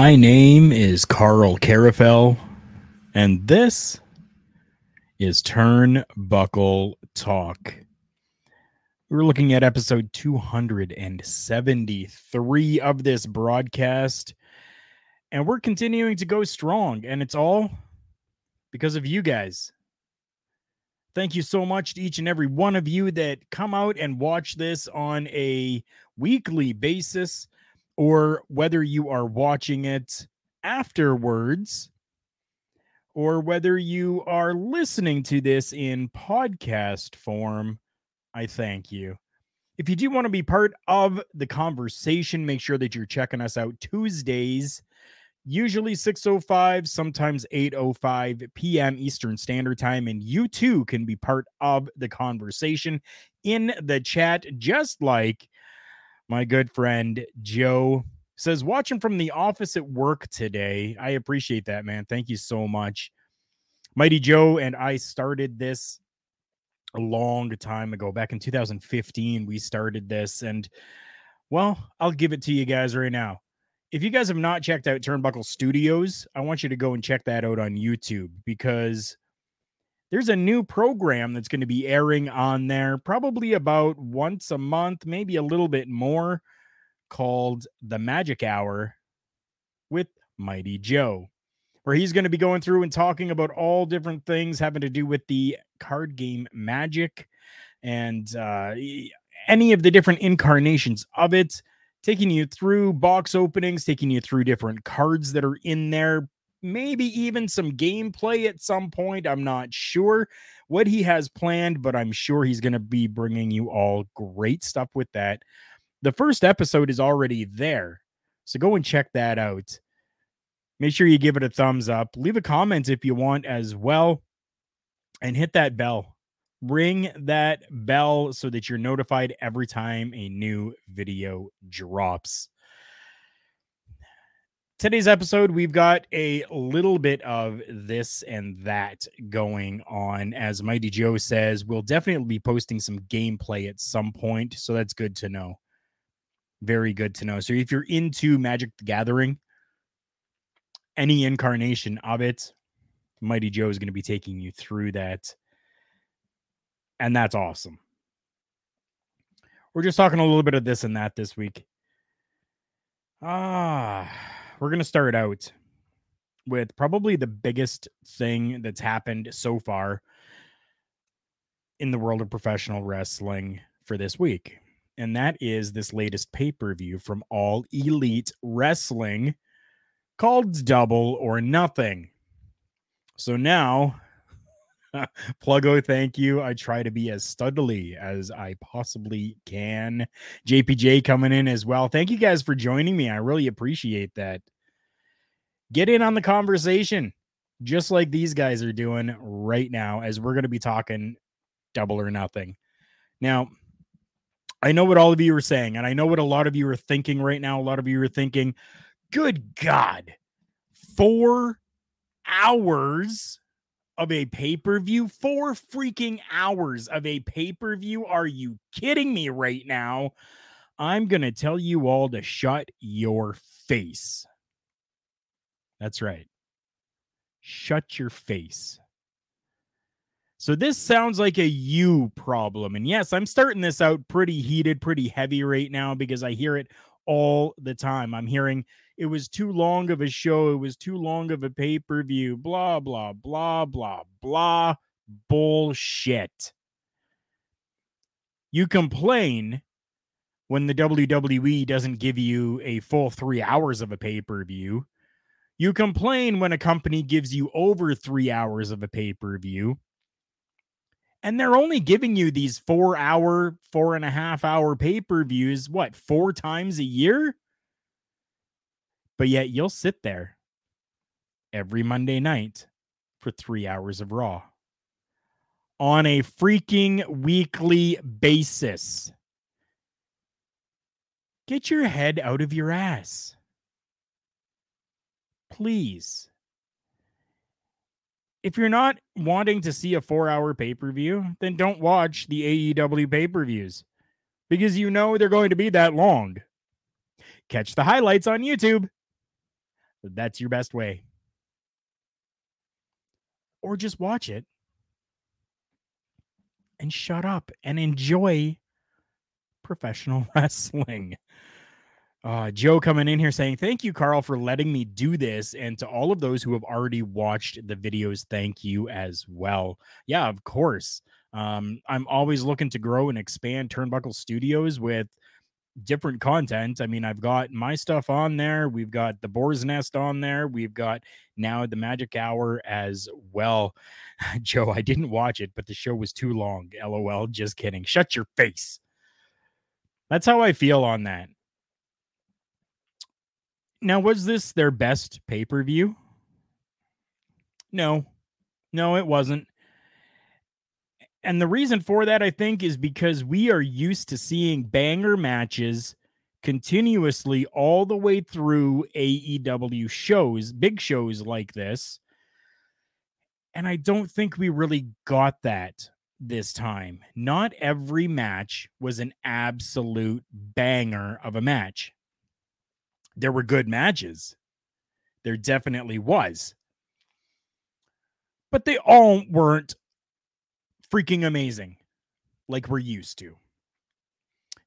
My name is Karl Karufel, and this is Turnbuckle Talk. We're looking at episode 273 of this broadcast, and we're continuing to go strong, and it's all because of you guys. Thank you so much to each and every one of you that come out and watch this on a weekly basis or whether you are watching it afterwards, or whether you are listening to this in podcast form, I thank you. If you do want to be part of the conversation, make sure that you're checking us out Tuesdays, usually 6:05, sometimes 8:05 p.m. Eastern Standard Time and you too can be part of the conversation in the chat just like my good friend Joe says, watching from the office at work today. I appreciate that, man. Thank you so much. Mighty Joe and I started this a long time ago. Back in 2015, we started this. And well, I'll give it to you guys right now. If you guys have not checked out Turnbuckle Studios, I want you to go and check that out on YouTube because there's a new program that's going to be airing on there probably about once a month, maybe a little bit more, called The Magic Hour with Mighty Joe, where he's going to be going through and talking about all different things having to do with the card game Magic and uh, any of the different incarnations of it. Taking you through box openings, taking you through different cards that are in there, maybe even some gameplay at some point. I'm not sure what he has planned, but I'm sure he's going to be bringing you all great stuff with that. The first episode is already there. So go and check that out. Make sure you give it a thumbs up. Leave a comment if you want as well. And hit that bell. Ring that bell so that you're notified every time a new video drops today's episode, we've got a little bit of this and that going on. As Mighty Joe says, we'll definitely be posting some gameplay at some point. So that's good to know. Very good to know. So if you're into Magic the Gathering, any incarnation of it, Mighty Joe is going to be taking you through that. And that's awesome. We're just talking a little bit of this and that this week. Ah we're going to start out with probably the biggest thing that's happened so far in the world of professional wrestling for this week. And that is this latest pay per view from All Elite Wrestling called Double or Nothing. So now, Pluggo, thank you. I try to be as studly as I possibly can. JPJ coming in as well. Thank you guys for joining me. I really appreciate that get in on the conversation, just like these guys are doing right now, as we're going to be talking double or nothing. Now, I know what all of you are saying, and I know what a lot of you are thinking right now. A lot of you are thinking, good God, four hours of a pay per view? Four freaking hours of a pay per view? Are you kidding me right now? I'm going to tell you all to shut your face. That's right. Shut your face. So this sounds like a you problem. And yes, I'm starting this out pretty heated, pretty heavy right now because I hear it all the time. I'm hearing it was too long of a show, it was too long of a pay-per-view, blah blah blah blah blah bullshit. You complain when the WWE doesn't give you a full 3 hours of a pay-per-view you complain when a company gives you over three hours of a pay per view, and they're only giving you these four hour, four and a half hour pay per views, what, four times a year? But yet you'll sit there every Monday night for three hours of Raw on a freaking weekly basis. Get your head out of your ass please. If you're not wanting to see a four hour pay per view, then don't watch the AEW pay per views because you know they're going to be that long. Catch the highlights on YouTube. That's your best way. Or just watch it and shut up and enjoy professional wrestling. Uh, Joe coming in here saying, Thank you, Karl, for letting me do this. And to all of those who have already watched the videos, thank you as well. Yeah, of course. Um, I'm always looking to grow and expand Turnbuckle Studios with different content. I mean, I've got my stuff on there. We've got the Boar's Nest on there. We've got now the Magic Hour as well. Joe, I didn't watch it, but the show was too long. LOL. Just kidding. Shut your face. That's how I feel on that. Now, was this their best pay per view? No, no, it wasn't. And the reason for that, I think, is because we are used to seeing banger matches continuously all the way through AEW shows, big shows like this. And I don't think we really got that this time. Not every match was an absolute banger of a match. There were good matches. There definitely was. But they all weren't freaking amazing like we're used to.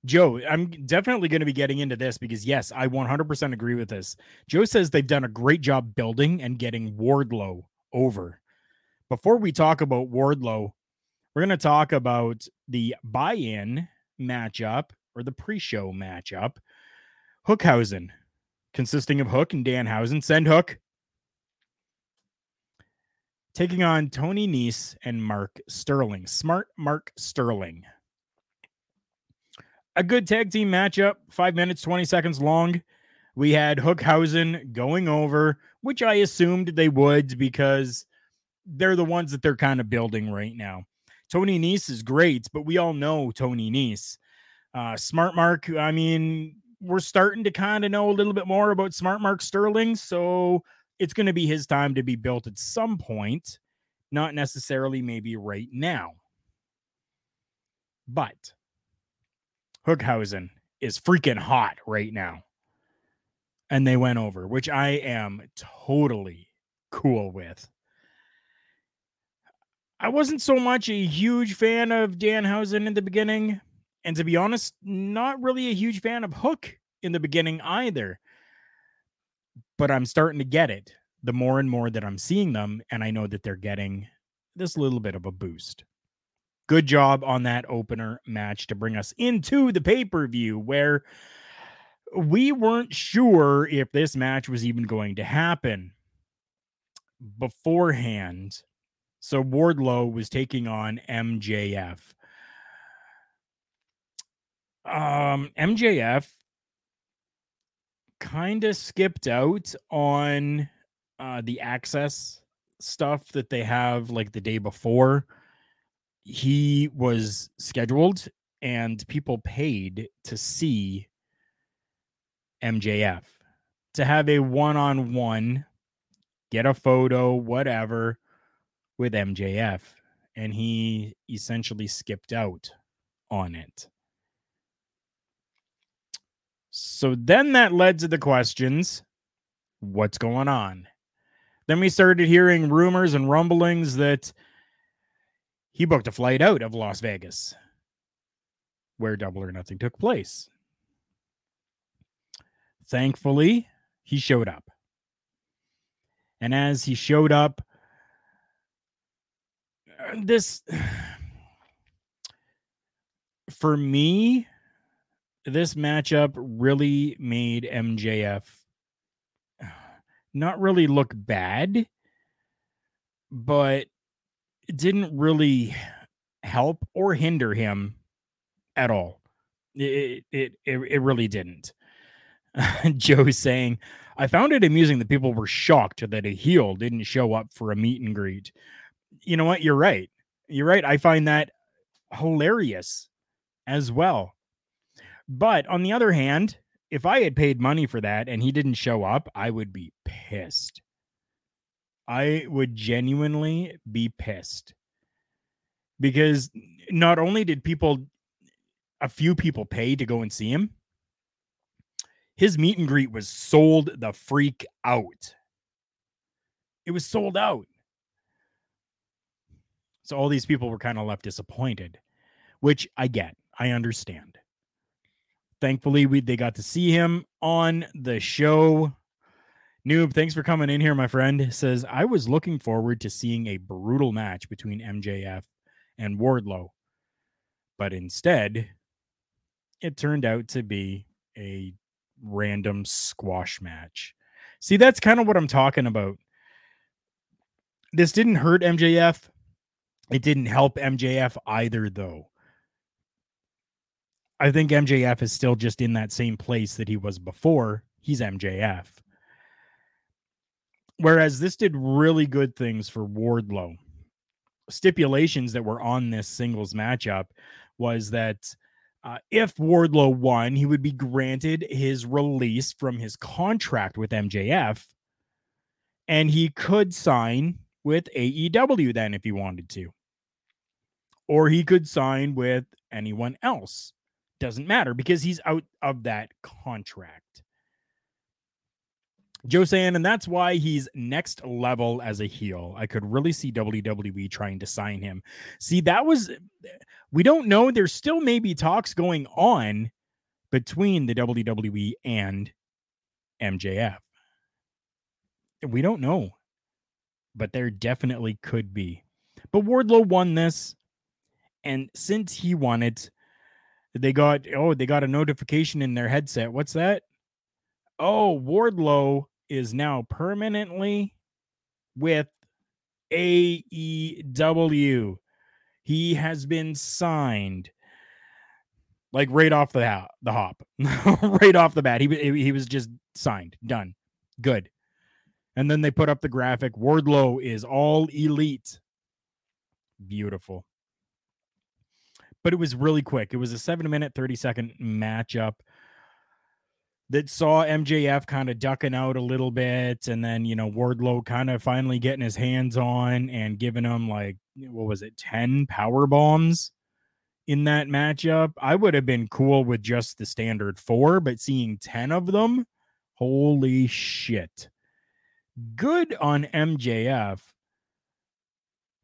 Joe, I'm definitely going to be getting into this because, yes, I 100% agree with this. Joe says they've done a great job building and getting Wardlow over. Before we talk about Wardlow, we're going to talk about the buy in matchup or the pre show matchup. Hookhausen, consisting of Hook and Danhausen. Send Hook taking on Tony Nese and Mark Sterling. Smart Mark Sterling. A good tag team matchup, five minutes, 20 seconds long. We had Hookhausen going over, which I assumed they would because they're the ones that they're kind of building right now. Tony Nese is great, but we all know Tony Nese. Uh, Smart Mark, I mean, we're starting to kind of know a little bit more about Smart Mark Sterling. So it's going to be his time to be built at some point, not necessarily maybe right now. But Hookhausen is freaking hot right now. And they went over, which I am totally cool with. I wasn't so much a huge fan of Danhausen in the beginning. And to be honest, not really a huge fan of Hook in the beginning either but I'm starting to get it the more and more that I'm seeing them. And I know that they're getting this little bit of a boost. Good job on that opener match to bring us into the pay per view where we weren't sure if this match was even going to happen beforehand. So Wardlow was taking on MJF. Um, MJF kind of skipped out on uh, the access stuff that they have like the day before. He was scheduled and people paid to see MJF to have a one on one, get a photo, whatever, with MJF. And he essentially skipped out on it. So then that led to the questions what's going on? Then we started hearing rumors and rumblings that he booked a flight out of Las Vegas, where Double or Nothing took place. Thankfully, he showed up. And as he showed up, uh, this, for me, this matchup really made MJF not really look bad, but didn't really help or hinder him at all. It it it, it really didn't. Joe saying, I found it amusing that people were shocked that a heel didn't show up for a meet and greet. You know what? You're right. You're right. I find that hilarious as well. But on the other hand, if I had paid money for that and he didn't show up, I would be pissed. I would genuinely be pissed. Because not only did people, a few people pay to go and see him, his meet and greet was sold the freak out. It was sold out. So all these people were kind of left disappointed, which I get. I understand. Thankfully, we they got to see him on the show. Noob, thanks for coming in here, my friend. Says I was looking forward to seeing a brutal match between MJF and Wardlow, but instead, it turned out to be a random squash match. See, that's kind of what I'm talking about. This didn't hurt MJF. It didn't help MJF either, though. I think MJF is still just in that same place that he was before. He's MJF. Whereas this did really good things for Wardlow. Stipulations that were on this singles matchup was that uh, if Wardlow won, he would be granted his release from his contract with MJF, and he could sign with AEW then if he wanted to. Or he could sign with anyone else. Doesn't matter because he's out of that contract. Joe saying, and that's why he's next level as a heel. I could really see WWE trying to sign him. See, that was, we don't know. There's still maybe talks going on between the WWE and MJF. We don't know, but there definitely could be. But Wardlow won this. And since he won it, they got, oh, they got a notification in their headset. What's that? Oh, Wardlow is now permanently with AEW. He has been signed like right off the hop, the hop, right off the bat. He he was just signed, done, good. And then they put up the graphic. Wardlow is all elite. Beautiful. But it was really quick. It was a seven minute, 30 second matchup that saw MJF kind of ducking out a little bit, and then you know Wardlow kind of finally getting his hands on and giving him like what was it, ten power bombs in that matchup. I would have been cool with just the standard four, but seeing ten of them, holy shit! Good on MJF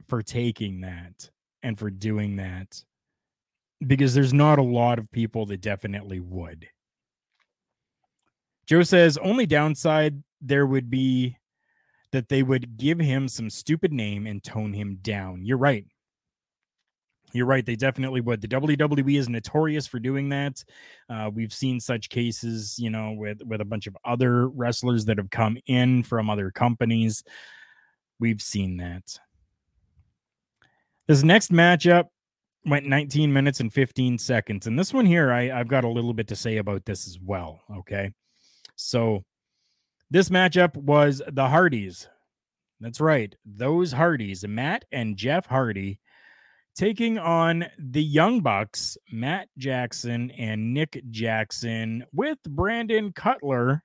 for taking that and for doing that because there's not a lot of people that definitely would. Joe says only downside there would be that they would give him some stupid name and tone him down. You're right. You're right. They definitely would. The WWE is notorious for doing that. Uh, we've seen such cases, you know, with with a bunch of other wrestlers that have come in from other companies. We've seen that. This next matchup went 19 minutes and 15 seconds, and this one here, I, I've got a little bit to say about this as well. Okay. So this matchup was the Hardys. That's right. Those Hardys, Matt and Jeff Hardy, taking on the Young Bucks, Matt Jackson and Nick Jackson, with Brandon Cutler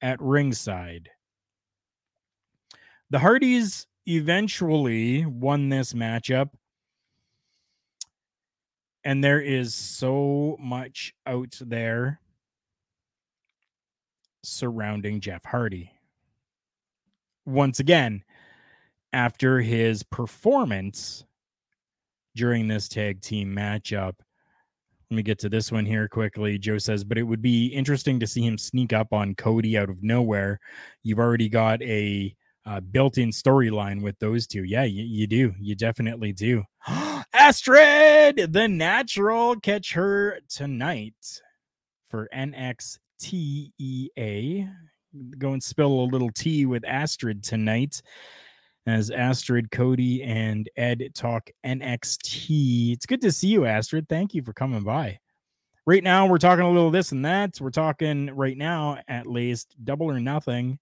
at ringside. The Hardys eventually won this matchup. And there is so much out there surrounding Jeff Hardy. Once again, after his performance during this tag team matchup, let me get to this one here quickly. Joe says, but it would be interesting to see him sneak up on Cody out of nowhere. You've already got a uh, built-in storyline with those two. Yeah, you, you do. You definitely do. Astrid, the natural, catch her tonight for NXT T E A. Go and spill a little tea with Astrid tonight as Astrid, Cody, and Ed talk NXT. It's good to see you, Astrid. Thank you for coming by. Right now, we're talking a little this and that. We're talking right now, at least, double or nothing.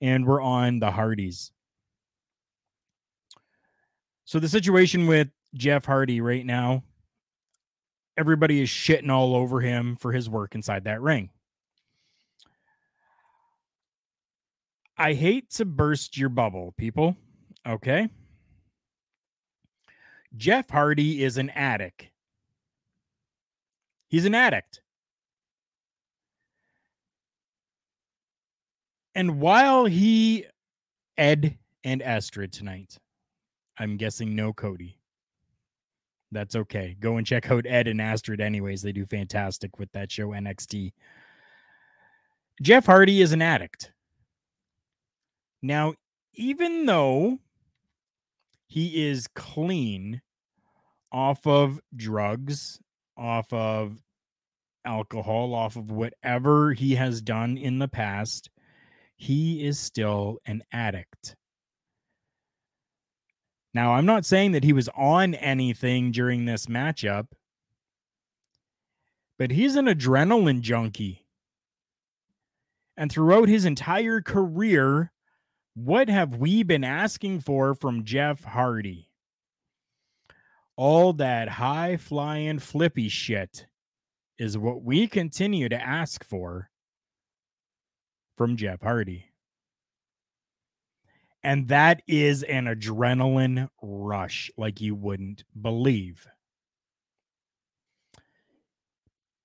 And we're on the Hardys. So, the situation with Jeff Hardy right now, everybody is shitting all over him for his work inside that ring. I hate to burst your bubble, people. Okay. Jeff Hardy is an addict. He's an addict. And while he, Ed and Astrid tonight, I'm guessing no Cody. That's okay. Go and check out Ed and Astrid, anyways. They do fantastic with that show, NXT. Jeff Hardy is an addict. Now, even though he is clean off of drugs, off of alcohol, off of whatever he has done in the past, he is still an addict. Now, I'm not saying that he was on anything during this matchup, but he's an adrenaline junkie. And throughout his entire career, what have we been asking for from Jeff Hardy? All that high flying flippy shit is what we continue to ask for from Jeff Hardy. And that is an adrenaline rush like you wouldn't believe.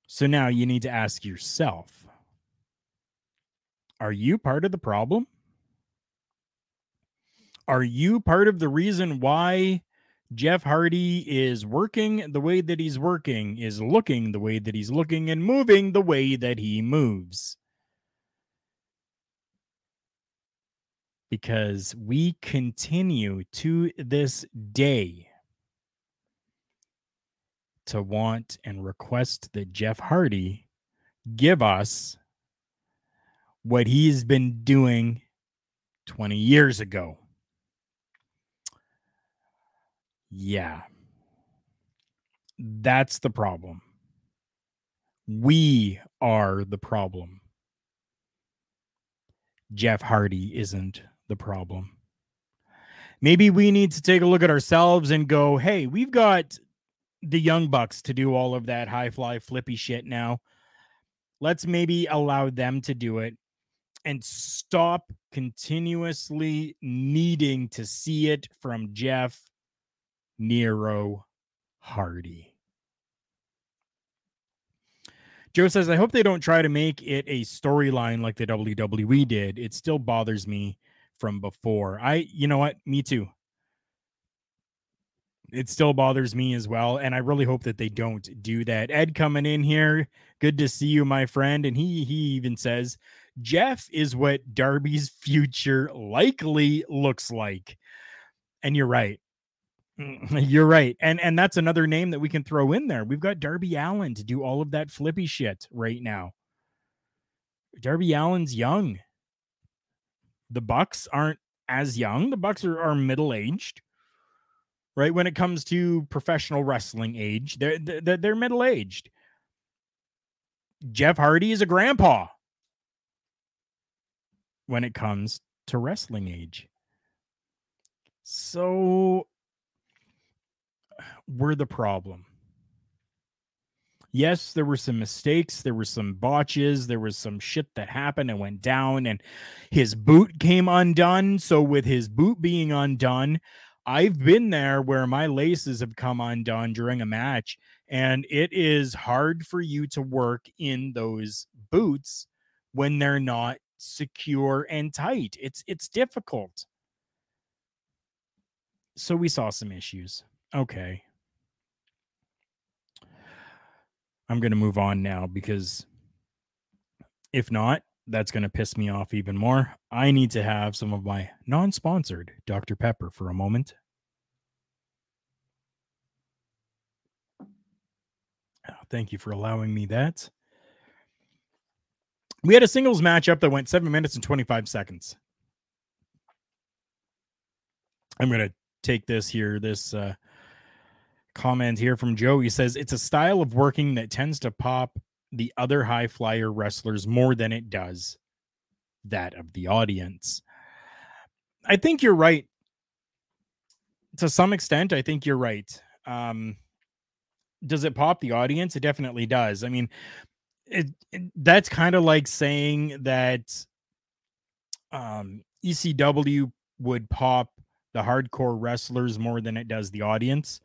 So now you need to ask yourself Are you part of the problem? Are you part of the reason why Jeff Hardy is working the way that he's working, is looking the way that he's looking, and moving the way that he moves? Because we continue to this day to want and request that Jeff Hardy give us what he's been doing 20 years ago. Yeah. That's the problem. We are the problem. Jeff Hardy isn't the problem. Maybe we need to take a look at ourselves and go, hey, we've got the Young Bucks to do all of that high fly flippy shit now. Let's maybe allow them to do it and stop continuously needing to see it from Jeff Nero Hardy. Joe says, I hope they don't try to make it a storyline like the WWE did. It still bothers me from before. I, you know what? Me too. It still bothers me as well. And I really hope that they don't do that. Ed coming in here. Good to see you, my friend. And he he even says, Jeff is what Darby's future likely looks like. And you're right. Mm, you're right. And and that's another name that we can throw in there. We've got Darby Allin to do all of that flippy shit right now. Darby Allin's young the Bucks aren't as young. The Bucks are, are middle aged, right? When it comes to professional wrestling age, they're they're, they're middle aged. Jeff Hardy is a grandpa when it comes to wrestling age. So uh, we're the problem yes, there were some mistakes, there were some botches, there was some shit that happened and went down, and his boot came undone. So, with his boot being undone, I've been there where my laces have come undone during a match, and it is hard for you to work in those boots when they're not secure and tight. It's it's difficult. So we saw some issues. Okay. I'm going to move on now because if not, that's going to piss me off even more. I need to have some of my non sponsored Dr. Pepper for a moment. Oh, thank you for allowing me that. We had a singles matchup that went seven minutes and 25 seconds. I'm going to take this here, this uh, comment here from Joe. He says it's a style of working that tends to pop the other high flyer wrestlers more than it does that of the audience. I think you're right. To some extent, I think you're right. Um, does it pop the audience? It definitely does. I mean, it, it that's kind of like saying that um, ECW would pop the hardcore wrestlers more than it does the audience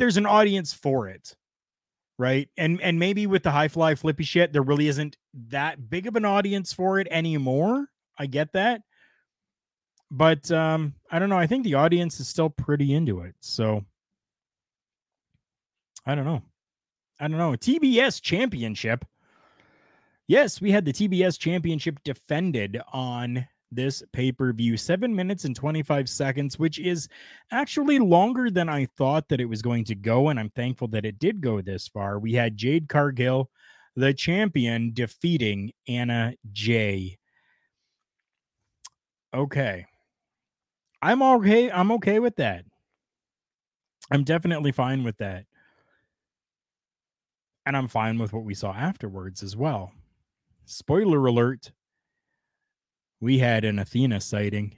there's an audience for it right? And and maybe with the high fly flippy shit, there really isn't that big of an audience for it anymore. I get that. But um, I don't know. I think the audience is still pretty into it. So I don't know. I don't know. TBS championship. Yes, we had the TBS championship defended on this pay per view. Seven minutes and 25 seconds, which is actually longer than I thought that it was going to go. And I'm thankful that it did go this far. We had Jade Cargill, the champion, defeating Anna Jay. Okay. I'm okay. I'm okay with that. I'm definitely fine with that. And I'm fine with what we saw afterwards as well. Spoiler alert we had an Athena sighting.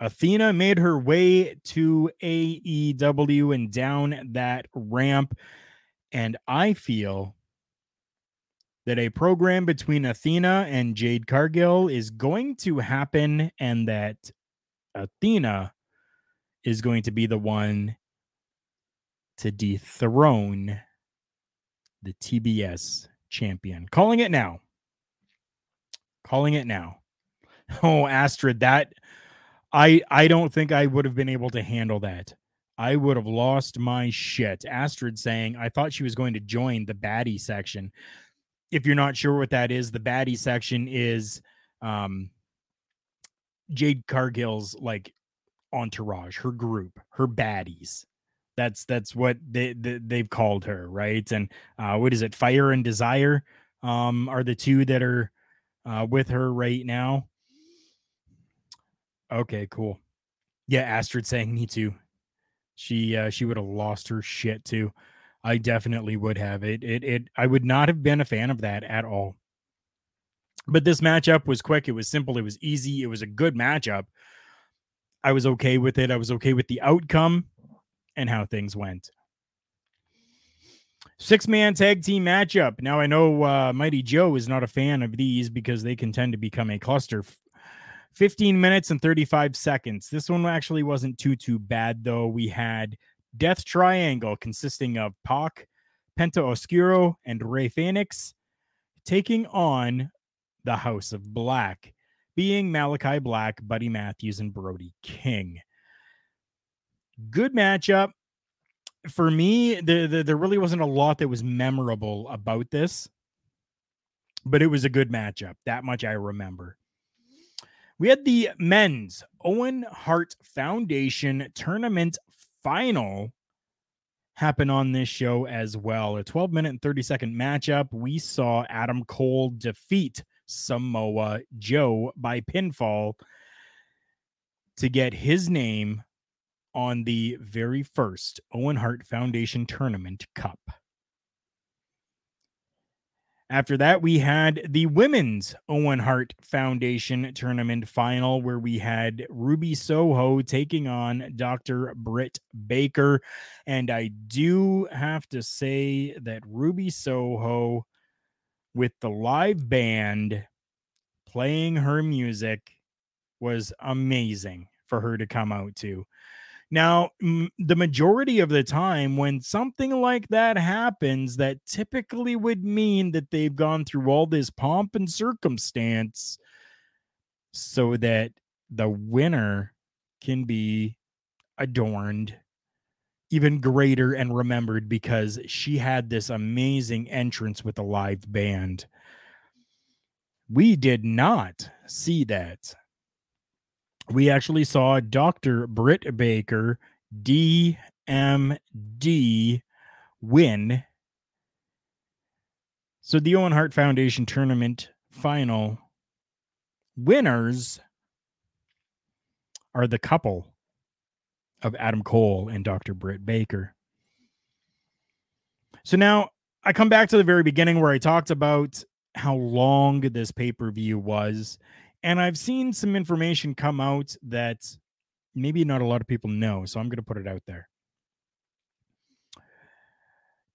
Athena made her way to AEW and down that ramp. And I feel that a program between Athena and Jade Cargill is going to happen, and that Athena is going to be the one to dethrone the TBS champion. Calling it now. Calling it now. Oh, Astrid, that I I don't think I would have been able to handle that. I would have lost my shit. Astrid saying I thought she was going to join the baddie section. If you're not sure what that is, the baddie section is um Jade Cargill's like entourage, her group, her baddies. That's that's what they, they they've called her, right? And uh what is it? Fire and Desire um are the two that are uh, with her right now. Okay, cool. Yeah, Astrid saying me too. She uh, she would have lost her shit too. I definitely would have. It it it I would not have been a fan of that at all. But this matchup was quick, it was simple, it was easy, it was a good matchup. I was okay with it. I was okay with the outcome and how things went. Six man tag team matchup. Now, I know uh, Mighty Joe is not a fan of these because they can tend to become a cluster. 15 minutes and 35 seconds. This one actually wasn't too, too bad, though. We had Death Triangle consisting of Pac, Penta Oscuro, and Rey Fenix taking on the House of Black, being Malachi Black, Buddy Matthews, and Brody King. Good matchup for me, the, the, there really wasn't a lot that was memorable about this, but it was a good matchup. That much I remember. We had the men's Owen Hart Foundation tournament final happen on this show as well. A 12 minute and 30 second matchup. We saw Adam Cole defeat Samoa Joe by pinfall to get his name on the very first Owen Hart Foundation Tournament Cup. After that, we had the women's Owen Hart Foundation tournament final, where we had Ruby Soho taking on Dr. Britt Baker. And I do have to say that Ruby Soho, with the live band playing her music, was amazing for her to come out to. Now, m- the majority of the time, when something like that happens, that typically would mean that they've gone through all this pomp and circumstance so that the winner can be adorned even greater and remembered because she had this amazing entrance with a live band. We did not see that we actually saw Dr. Britt Baker, DMD, win. So the Owen Hart Foundation tournament final winners are the couple of Adam Cole and Dr. Britt Baker. So now I come back to the very beginning where I talked about how long this pay per view was and I've seen some information come out that maybe not a lot of people know. So I'm going to put it out there.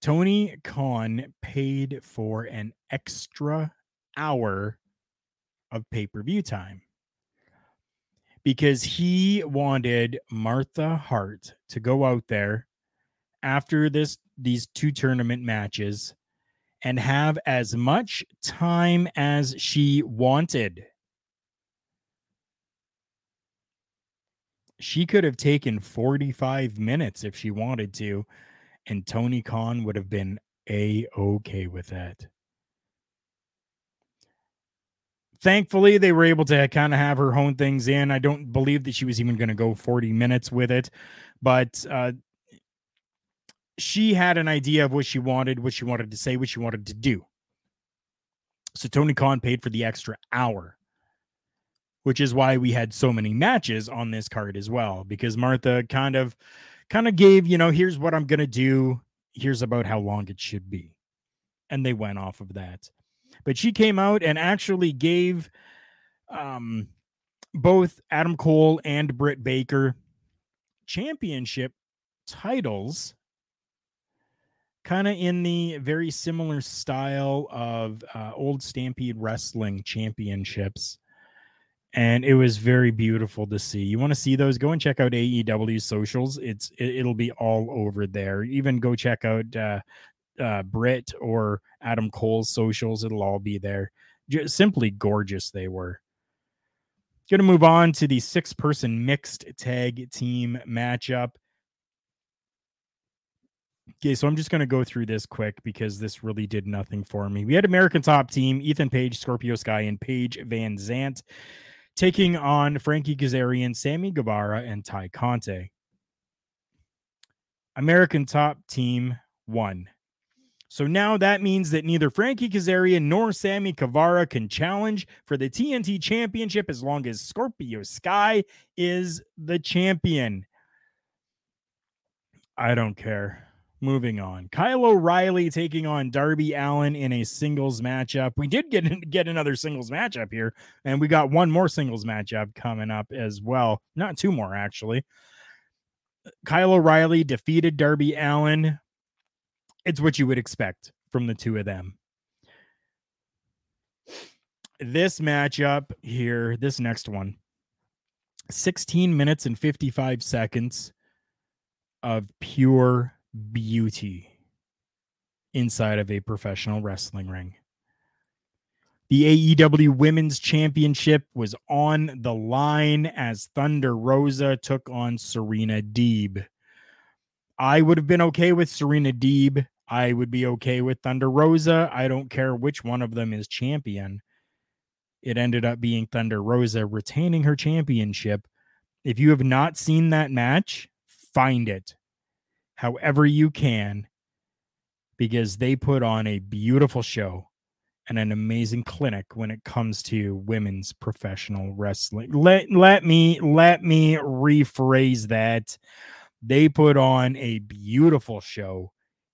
Tony Khan paid for an extra hour of pay per view time because he wanted Martha Hart to go out there after this these two tournament matches and have as much time as she wanted. She could have taken 45 minutes if she wanted to, and Tony Khan would have been a okay with that. Thankfully, they were able to kind of have her hone things in. I don't believe that she was even going to go 40 minutes with it, but uh, she had an idea of what she wanted, what she wanted to say, what she wanted to do. So Tony Khan paid for the extra hour, which is why we had so many matches on this card as well, because Martha kind of kind of gave, you know, here's what I'm going to do, here's about how long it should be. And they went off of that. But she came out and actually gave um both Adam Cole and Britt Baker championship titles kind of in the very similar style of uh, old Stampede Wrestling championships. And it was very beautiful to see. You want to see those? Go and check out AEW socials. It's it, will be all over there. Even go check out uh, uh, Britt or Adam Cole's socials. It'll all be there. Just simply gorgeous they were. Going to move on to the six person mixed tag team matchup. Okay, so I'm just going to go through this quick because this really did nothing for me. We had American Top Team, Ethan Page, Scorpio Sky, and Paige Van Zant taking on Frankie Kazarian, Sammy Guevara, and Tay Conti. American Top Team won. So now that means that neither Frankie Kazarian nor Sammy Guevara can challenge for the TNT Championship as long as Scorpio Sky is the champion. I don't care. Moving on, Kyle O'Reilly taking on Darby Allin in a singles matchup. We did get get another singles matchup here, and we got one more singles matchup coming up as well. Not two more actually. Kyle O'Reilly defeated Darby Allin. It's what you would expect from the two of them. This matchup here, this next one, 16 minutes and 55 seconds of pure beauty inside of a professional wrestling ring. The AEW Women's Championship was on the line as Thunder Rosa took on Serena Deeb. I would have been okay with Serena Deeb. I would be okay with Thunder Rosa. I don't care which one of them is champion. It ended up being Thunder Rosa retaining her championship. If you have not seen that match, find it however you can because they put on a beautiful show and an amazing clinic when it comes to women's professional wrestling. Let let me let me rephrase that. They put on a beautiful show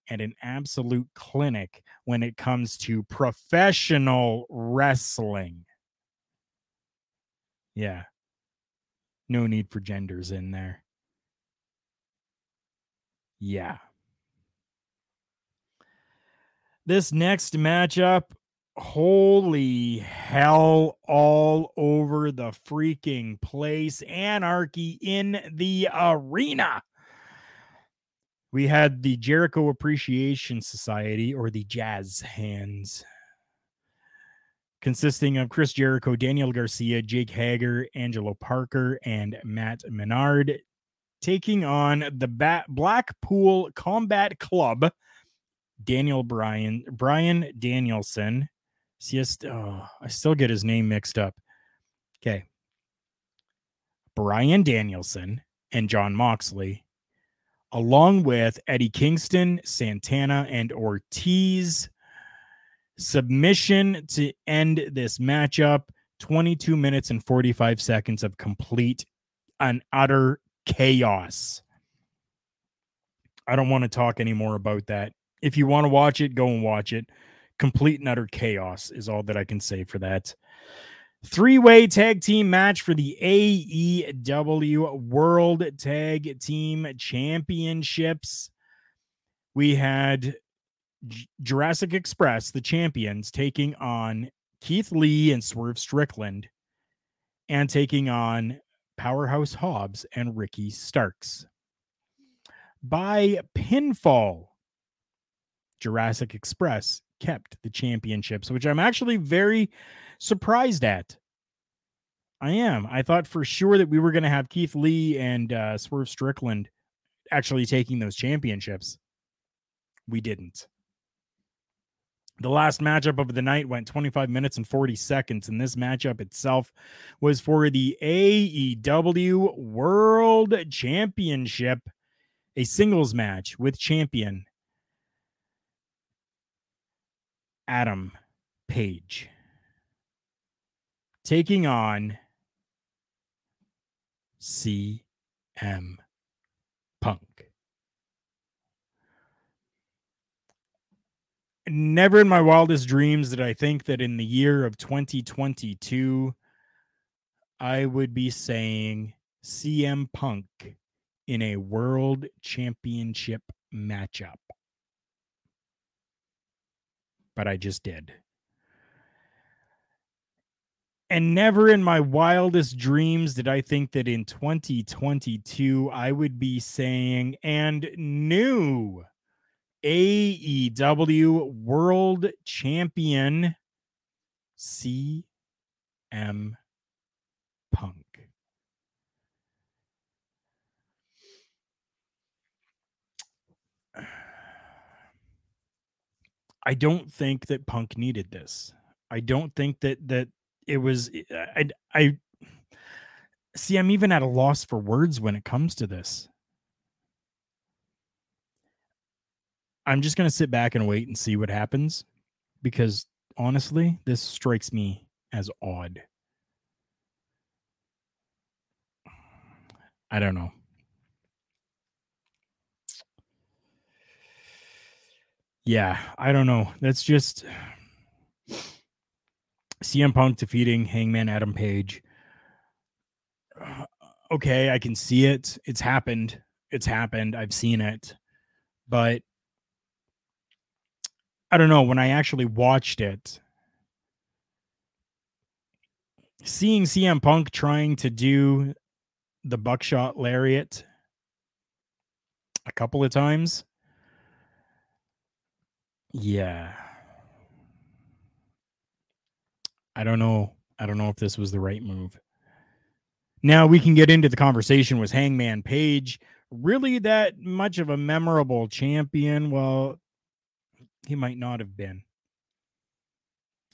and an absolute clinic when it comes to professional wrestling. Yeah. No need for genders in there. Yeah. This next matchup, holy hell, all over the freaking place. Anarchy in the arena. We had the Jericho Appreciation Society, or the Jazz Hands, consisting of Chris Jericho, Daniel Garcia, Jake Hager, Angelo Parker, and Matt Menard taking on the Bat Blackpool Combat Club. Daniel Bryan, Bryan Danielson. See, oh, I still get his name mixed up. Okay. Bryan Danielson and Jon Moxley, along with Eddie Kingston, Santana, and Ortiz. Submission to end this matchup 22 minutes and 45 seconds of complete and utter chaos. I don't want to talk anymore about that. If you want to watch it, go and watch it. Complete and utter chaos is all that I can say for that. Three way tag team match for the AEW World Tag Team Championships. We had J- Jurassic Express, the champions, taking on Keith Lee and Swerve Strickland, and taking on Powerhouse Hobbs and Ricky Starks. By pinfall, Jurassic Express kept the championships, which I'm actually very surprised at. I am. I thought for sure that we were going to have Keith Lee and uh, Swerve Strickland actually taking those championships. We didn't. The last matchup of the night went 25 minutes and 40 seconds, and this matchup itself was for the AEW World Championship, a singles match with champion Adam Page taking on CM Punk. Never in my wildest dreams did I think that in the year of 2022, I would be saying CM Punk in a world championship matchup. But I just did. And never in my wildest dreams did I think that in 2022 I would be saying, and new AEW World Champion CM Punk. I don't think that Punk needed this. I don't think that that it was eh, I I see I'm even at a loss for words when it comes to this. I'm just going to sit back and wait and see what happens because honestly, this strikes me as odd. I don't know. Yeah, I don't know. That's just CM Punk defeating Hangman Adam Page. Okay, I can see it. It's happened. It's happened. I've seen it. But I don't know. When I actually watched it, seeing CM Punk trying to do the buckshot lariat a couple of times. Yeah. I don't know. I don't know if this was the right move. Now we can get into the conversation. Was Hangman Page really that much of a memorable champion? Well, he might not have been.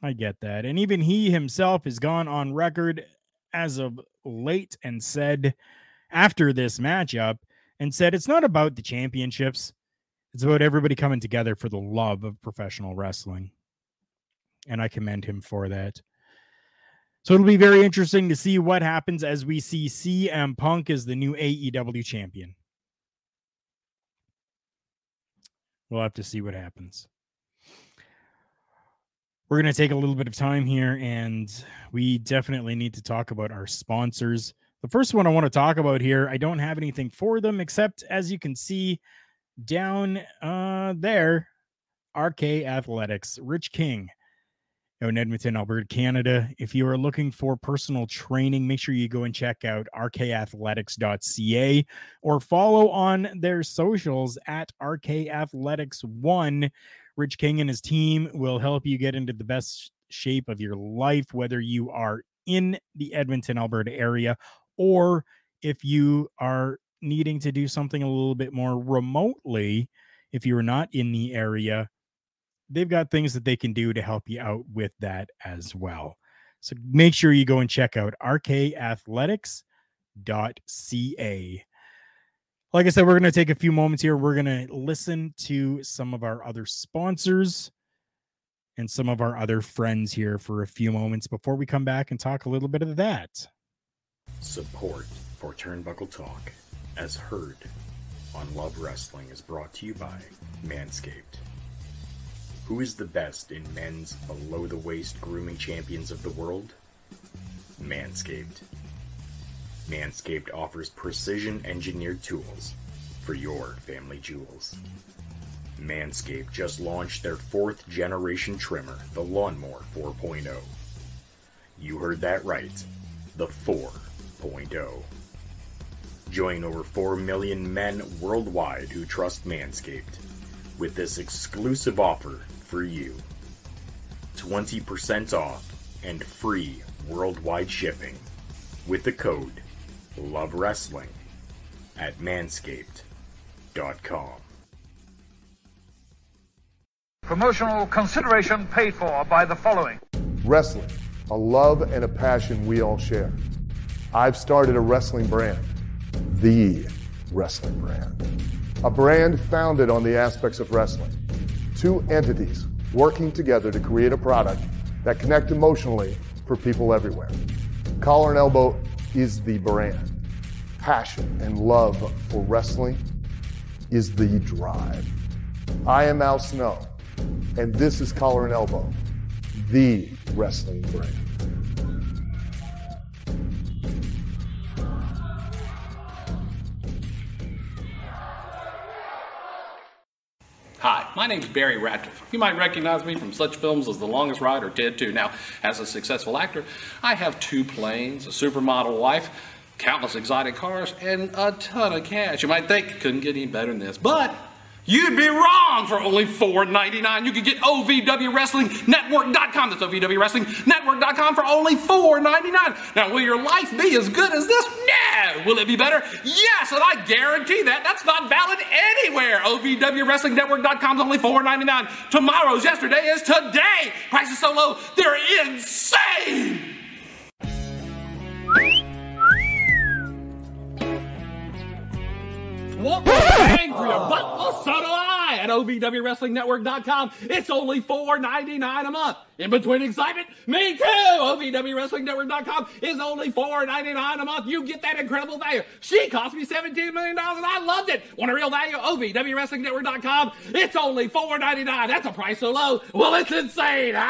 I get that. And even he himself has gone on record as of late and said after this matchup and said it's not about the championships. It's about everybody coming together for the love of professional wrestling. And I commend him for that. So it'll be very interesting to see what happens as we see CM Punk as the new AEW champion. We'll have to see what happens. We're going to take a little bit of time here and we definitely need to talk about our sponsors. The first one I want to talk about here, I don't have anything for them except as you can see down uh, there, RK Athletics, Rich King in Edmonton, Alberta, Canada. If you are looking for personal training, make sure you go and check out rkathletics.ca or follow on their socials at rkathletics1. Rich King and his team will help you get into the best shape of your life, whether you are in the Edmonton, Alberta area or if you are needing to do something a little bit more remotely. If you're not in the area, they've got things that they can do to help you out with that as well. So make sure you go and check out rkathletics.ca. Like I said, we're going to take a few moments here. We're going to listen to some of our other sponsors and some of our other friends here for a few moments before we come back and talk a little bit of that. Support for Turnbuckle Talk, as heard on Love Wrestling, is brought to you by Manscaped. Who is the best in men's below the waist grooming champions of the world? Manscaped. Manscaped offers precision engineered tools for your family jewels. Manscaped just launched their fourth generation trimmer, the Lawnmower 4.0. You heard that right, the 4.0. Join over 4 million men worldwide who trust Manscaped with this exclusive offer for you 20% off and free worldwide shipping with the code Love Wrestling at manscaped.com. Promotional consideration paid for by the following Wrestling, a love and a passion we all share. I've started a wrestling brand, the wrestling brand. A brand founded on the aspects of wrestling. Two entities working together to create a product that connect emotionally for people everywhere. Collar and Elbow is the brand. Passion and love for wrestling is the drive. I am Al Snow, and this is Collar and Elbow, the wrestling brand. My name's Barry Ratcliffe. You might recognize me from such films as The Longest Ride or Ted 2. Now, as a successful actor, I have two planes, a supermodel wife, countless exotic cars, and a ton of cash. You might think couldn't get any better than this, but You'd be wrong for only $4.99. You could get OVWWrestlingNetwork.com. That's OVWWrestlingNetwork.com for only $4.99. Now, will your life be as good as this? No. Will it be better? Yes, and I guarantee that. That's not valid anywhere. OVWWrestlingNetwork.com is only $4.99. Tomorrow's yesterday is today. Prices so low, they're insane. Paying for your butt? Well, so do I at OVWWrestlingNetwork.com. It's only $4.99 a month. In between excitement, me too. OVWWrestlingNetwork.com is only $4.99 a month. You get that incredible value. She cost me $17 million and I loved it. Want a real value? OVWWrestlingNetwork.com. It's only $4.99. That's a price so low. Well, it's insane.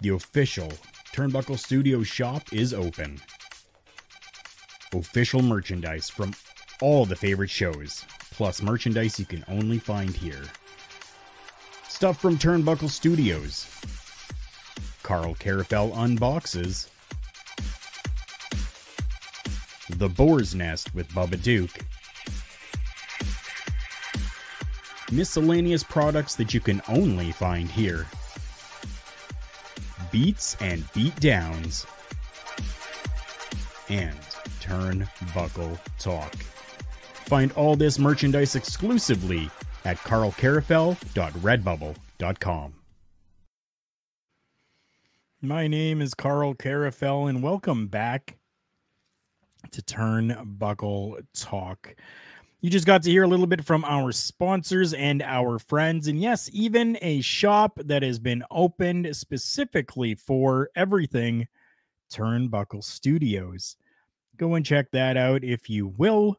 The official Turnbuckle Studio shop is open official merchandise from all the favorite shows, plus merchandise you can only find here. Stuff from Turnbuckle Studios. Karl Karufel unboxes. The Boar's Nest with Bubba Duke. Miscellaneous products that you can only find here. Beats and beatdowns. And Turnbuckle Talk. Find all this merchandise exclusively at karlkarufel.redbubble.com. My name is Karl Karufel, and welcome back to Turnbuckle Talk. You just got to hear a little bit from our sponsors and our friends, and yes, even a shop that has been opened specifically for everything Turnbuckle Studios go and check that out if you will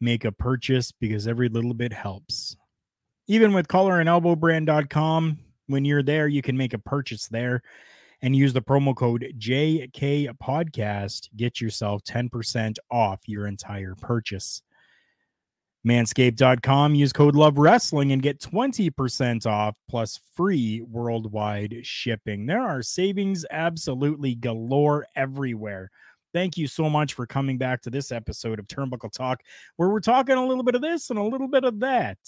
make a purchase because every little bit helps. Even with collar and elbow brand.com, when you're there, you can make a purchase there and use the promo code JK podcast. Get yourself 10% off your entire purchase. Manscaped.com, use code Love Wrestling and get 20% off plus free worldwide shipping. There are savings absolutely galore everywhere thank you so much for coming back to this episode of Turnbuckle Talk, where we're talking a little bit of this and a little bit of that.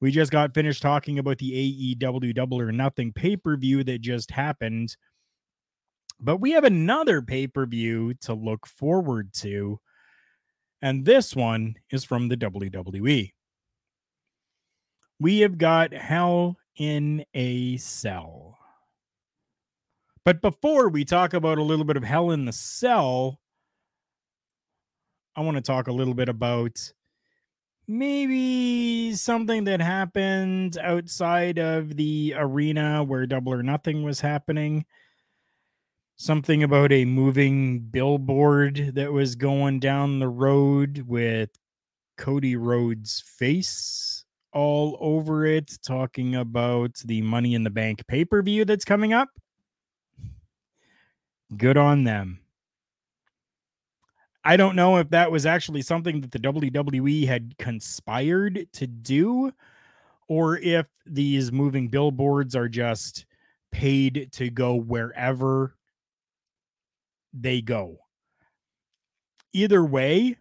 We just got finished talking about the AEW Double or Nothing pay per view that just happened. But we have another pay per view to look forward to. And this one is from the WWE. We have got Hell in a Cell. But before we talk about a little bit of Hell in the Cell, I want to talk a little bit about maybe something that happened outside of the arena where Double or Nothing was happening. Something about a moving billboard that was going down the road with Cody Rhodes' face all over it, talking about the Money in the Bank pay per view that's coming up. Good on them. I don't know if that was actually something that the WWE had conspired to do or if these moving billboards are just paid to go wherever they go. Either way,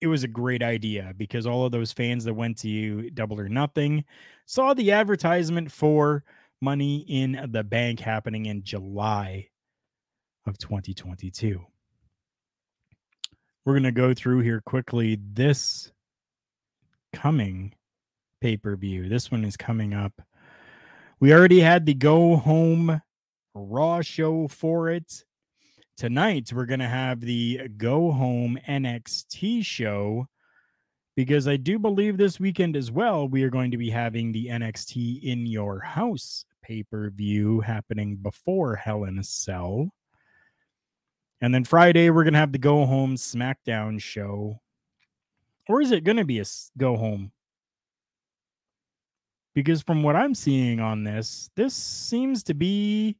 it was a great idea because all of those fans that went to Double or Nothing saw the advertisement for Money in the Bank happening in July of 2022. We're going to go through here quickly this coming pay per view. This one is coming up. We already had the go home Raw show for it. Tonight, we're going to have the go home NXT show because I do believe this weekend as well, we are going to be having the NXT in your house pay per view happening before Hell in a Cell. And then Friday, we're going to have the go home SmackDown show. Or is it going to be a go home? Because from what I'm seeing on this, this seems to be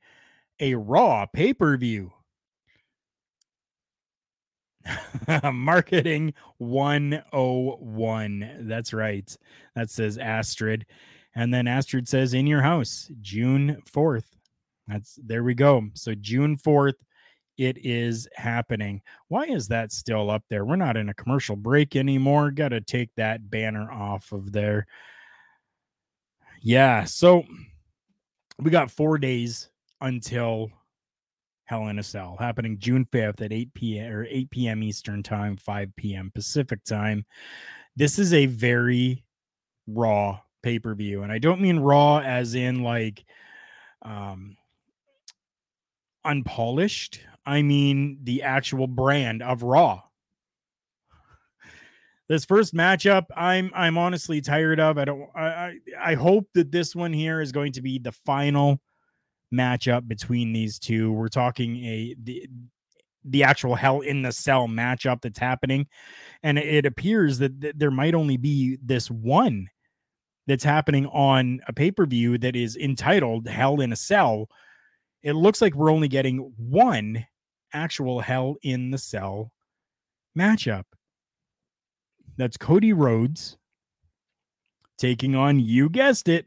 a Raw pay per view. Marketing 101. That's right. That says Astrid. And then Astrid says in your house, June 4th. That's there we go. So June 4th, it is happening. Why is that still up there? We're not in a commercial break anymore. Got to take that banner off of there. Yeah, so we got four days until Hell in a Cell happening June 5th at 8 p.m. or 8 p.m. Eastern time, 5 p.m. Pacific time. This is a very raw pay-per-view. And I don't mean raw as in like um unpolished. I mean the actual brand of raw. This first matchup, I'm I'm honestly tired of. I don't I I, hope that this one here is going to be the final matchup between these two. We're talking a the the actual hell in the cell matchup that's happening and it appears that th- there might only be this one that's happening on a pay-per-view that is entitled hell in a cell it looks like we're only getting one actual hell in the cell matchup that's cody rhodes taking on you guessed it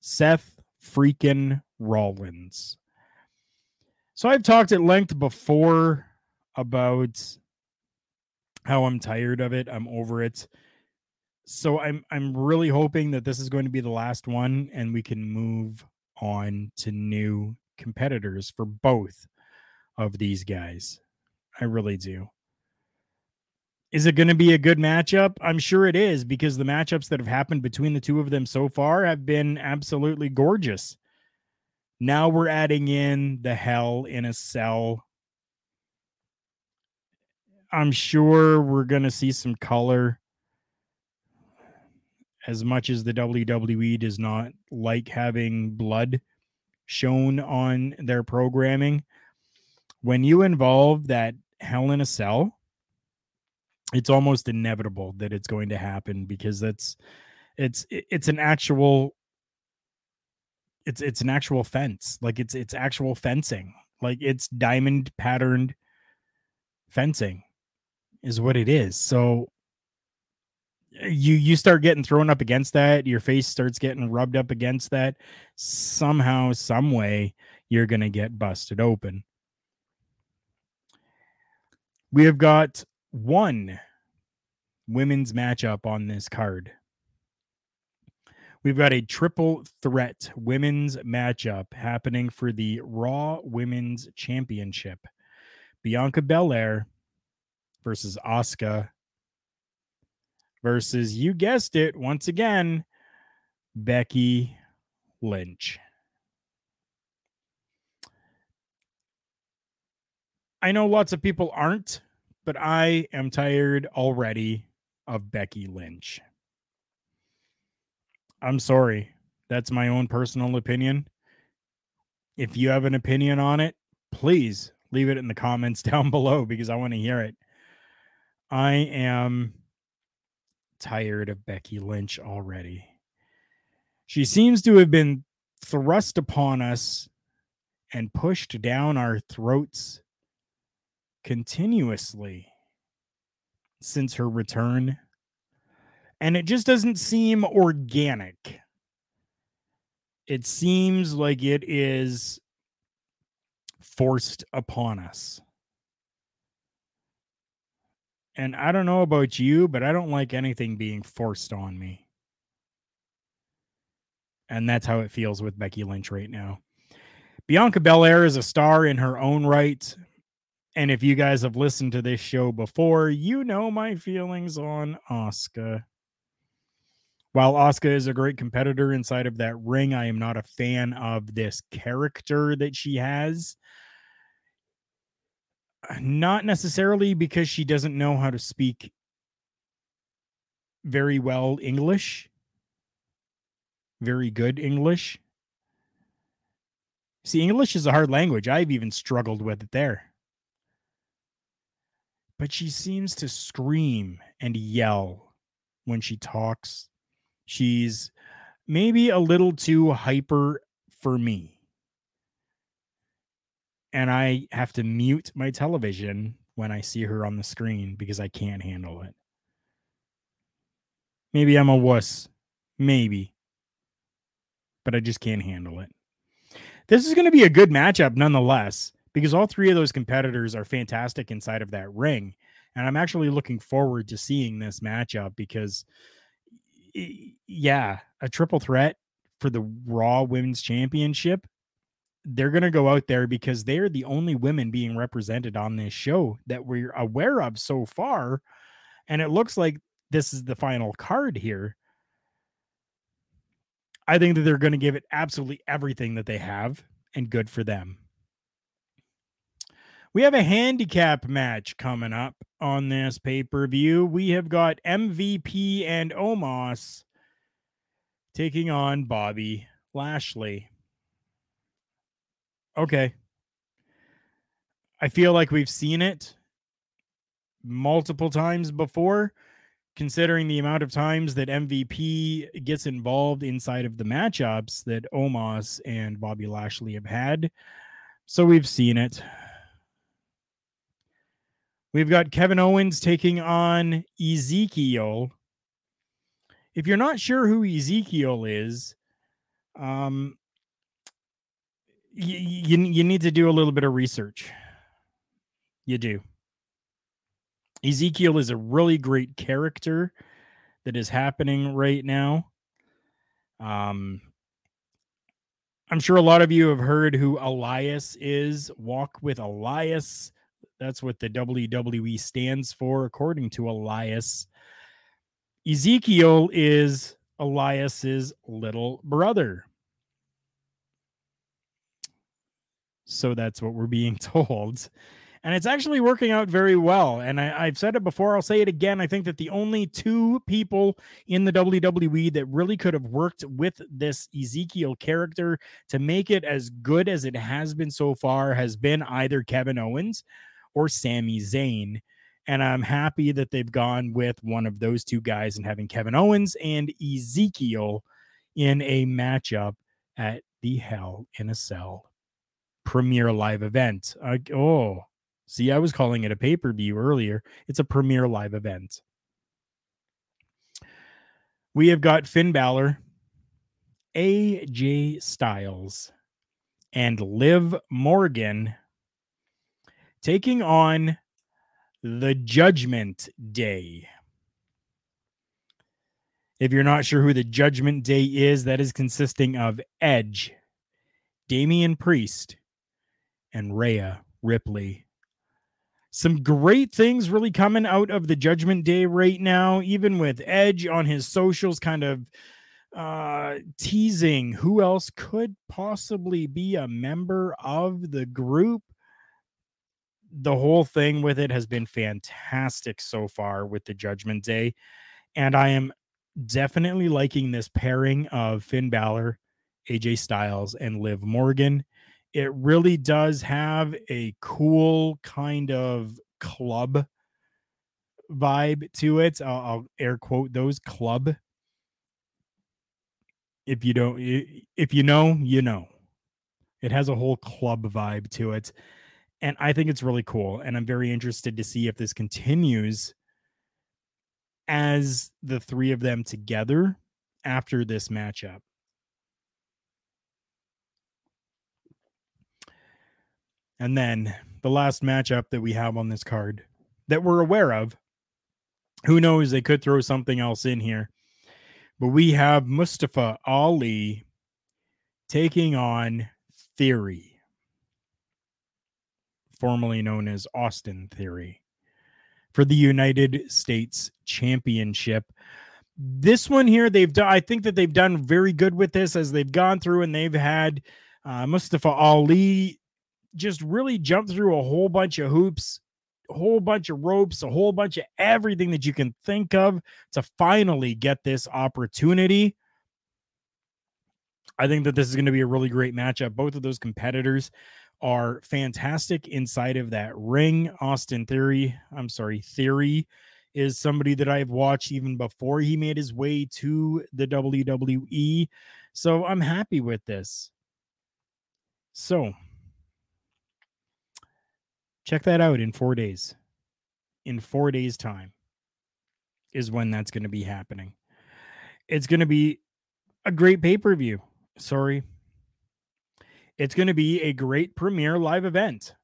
seth freaking Rollins. So I've talked at length before about how I'm tired of it. I'm over it. So I'm I'm really hoping that this is going to be the last one and we can move on to new competitors for both of these guys. I really do. Is it going to be a good matchup? I'm sure it is because the matchups that have happened between the two of them so far have been absolutely gorgeous. Now we're adding in the hell in a cell. I'm sure we're going to see some color. As much as the WWE does not like having blood shown on their programming, when you involve that hell in a cell, it's almost inevitable that it's going to happen because that's it's it's an actual it's it's an actual fence. Like it's it's actual fencing. Like it's diamond patterned fencing is what it is. So eh, you you start getting thrown up against that. Your face starts getting rubbed up against that. Somehow some way you're to get busted open we have got one women's matchup on this card We've got a triple threat women's matchup happening for the Raw Women's Championship. Bianca Belair versus Asuka versus, you guessed it, once again, Becky Lynch. I know lots of people aren't, but I am tired already of Becky Lynch. I'm sorry. That's my own personal opinion. If you have an opinion on it, please leave it in the comments down below because I want to hear it. I am tired of Becky Lynch already. She seems to have been thrust upon us and pushed down our throats continuously since her return and it just doesn't seem organic. It seems like it is forced upon us. And I don't know about you, but I don't like anything being forced on me. And that's how it feels with Becky Lynch right now. Bianca Belair is a star in her own right. And if you guys have listened to this show before, you know my feelings on Asuka. While Asuka is a great competitor inside of that ring, I am not a fan of this character that she has. Not necessarily because she doesn't know how to speak very well English, very good English. See, English is a hard language. I've even struggled with it there. But she seems to scream and yell when she talks. She's maybe a little too hyper for me. And I have to mute my television when I see her on the screen because I can't handle it. Maybe I'm a wuss. Maybe. But I just can't handle it. This is going to be a good matchup nonetheless, because all three of those competitors are fantastic inside of that ring. And I'm actually looking forward to seeing this matchup because, yeah, a triple threat for the Raw Women's Championship. They're going to go out there because they're the only women being represented on this show that we're aware of so far. And it looks like this is the final card here. I think that they're going to give it absolutely everything that they have, and good for them. We have a handicap match coming up on this pay per view. We have got MVP and Omos taking on Bobby Lashley. Okay. I feel like we've seen it multiple times before considering the amount of times that MVP gets involved inside of the matchups that Omos and Bobby Lashley have had. So we've seen it. We've got Kevin Owens taking on Ezekiel. If you're not sure who Ezekiel is, um, you, you, you need to do a little bit of research. You do. Ezekiel is a really great character that is happening right now. Um, I'm sure a lot of you have heard who Elias is. Walk with Elias. That's what the WWE stands for, according to Elias. Ezekiel is Elias's little brother. So that's what we're being told and it's actually working out very well. And I, have said it before, I'll say it again. I think that the only two people in the WWE that really could have worked with this Ezekiel character to make it as good as it has been so far has been either Kevin Owens or Sami Zayn. And I'm happy that they've gone with one of those two guys and having Kevin Owens and Ezekiel in a matchup at the Hell in a Cell premiere live event. Uh, oh, See, I was calling it a pay per view earlier. It's a premiere live event. We have got Finn Balor, AJ Styles, and Liv Morgan taking on the Judgment Day. If you're not sure who the Judgment Day is, that is consisting of Edge, Damian Priest, and Rhea Ripley some great things really coming out of the Judgment Day right now, even with Edge on his socials kind of uh teasing who else could possibly be a member of the group. The whole thing with it has been fantastic so far with the Judgment Day. And I am definitely liking this pairing of Finn Balor, AJ Styles, and Liv Morgan it really does have a cool kind of club vibe to it. I'll, I'll, air quote those club. If you don't, if you know, you know. It has a whole club vibe to it. And I think it's really cool. And I'm very interested to see if this continues as the three of them together after this matchup. And then the last matchup that we have on this card that we're aware of who knows? They could throw something else in here. But we have Mustafa Ali taking on Theory, formerly known as Austin Theory, for the United States Championship. This one here, they've done, I think that they've done very good with this as they've gone through and they've had uh, Mustafa Ali just really jump through a whole bunch of hoops, a whole bunch of ropes, a whole bunch of everything that you can think of to finally get this opportunity. I think that this is going to be a really great matchup. Both of those competitors are fantastic inside of that ring. Austin Theory, I'm sorry, Theory is somebody that I've watched even before he made his way to the WWE. So I'm happy with this. So check that out in four days. In four days' time is when that's going to be happening. It's going to be a great pay per view. Sorry. It's going to be a great premiere live event.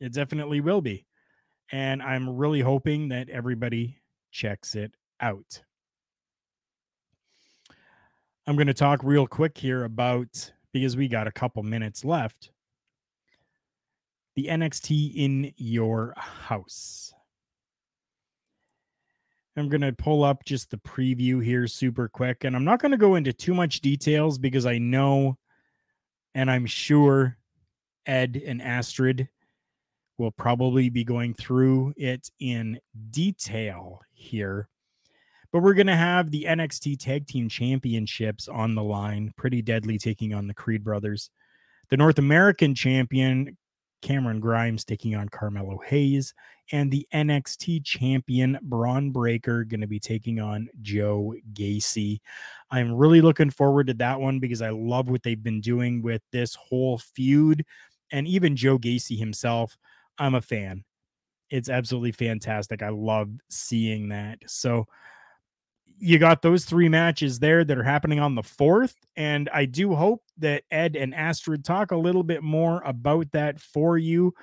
It definitely will be. And I'm really hoping that everybody checks it out. I'm going to talk real quick here about because we got a couple minutes left the NXT in your house. I'm going to pull up just the preview here super quick. And I'm not going to go into too much details because I know and I'm sure Ed and Astrid will probably be going through it in detail here. But we're going to have the NXT Tag Team Championships on the line. Pretty deadly taking on the Creed brothers. The North American champion, Cameron Grimes taking on Carmelo Hayes, and the NXT champion Bron Breakker going to be taking on Joe Gacy. I'm really looking forward to that one because I love what they've been doing with this whole feud and even Joe Gacy himself. I'm a fan. It's absolutely fantastic. I love seeing that. So you got those three matches there that are happening on the fourth. And I do hope that Ed and Astrid talk a little bit more about that for you.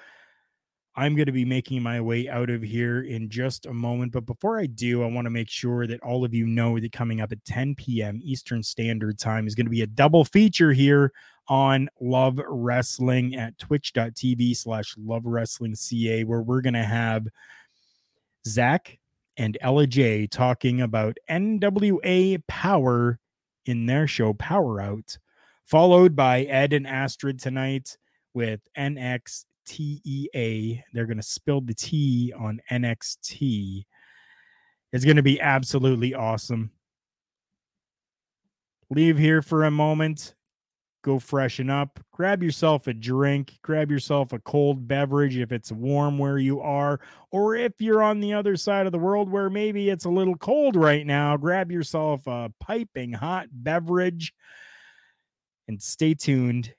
I'm going to be making my way out of here in just a moment. But before I do, I want to make sure that all of you know that coming up at 10 p.m. Eastern Standard Time is going to be a double feature here on Love Wrestling at twitch.tv slash love wrestling CA, where we're going to have Zach and Ella J talking about NWA Power in their show Power Out, followed by Ed and Astrid tonight with NXTEA. They're going to spill the tea on NXT. It's going to be absolutely awesome. Leave here for a moment go freshen up, grab yourself a drink, grab yourself a cold beverage if it's warm where you are, or if you're on the other side of the world where maybe it's a little cold right now, grab yourself a piping hot beverage and stay tuned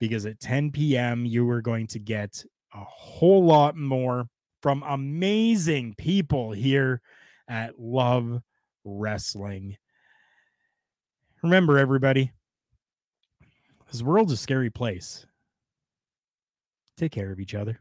because at 10 p.m. you are going to get a whole lot more from amazing people here at Love Wrestling. Remember, everybody, this world's a scary place. Take care of each other.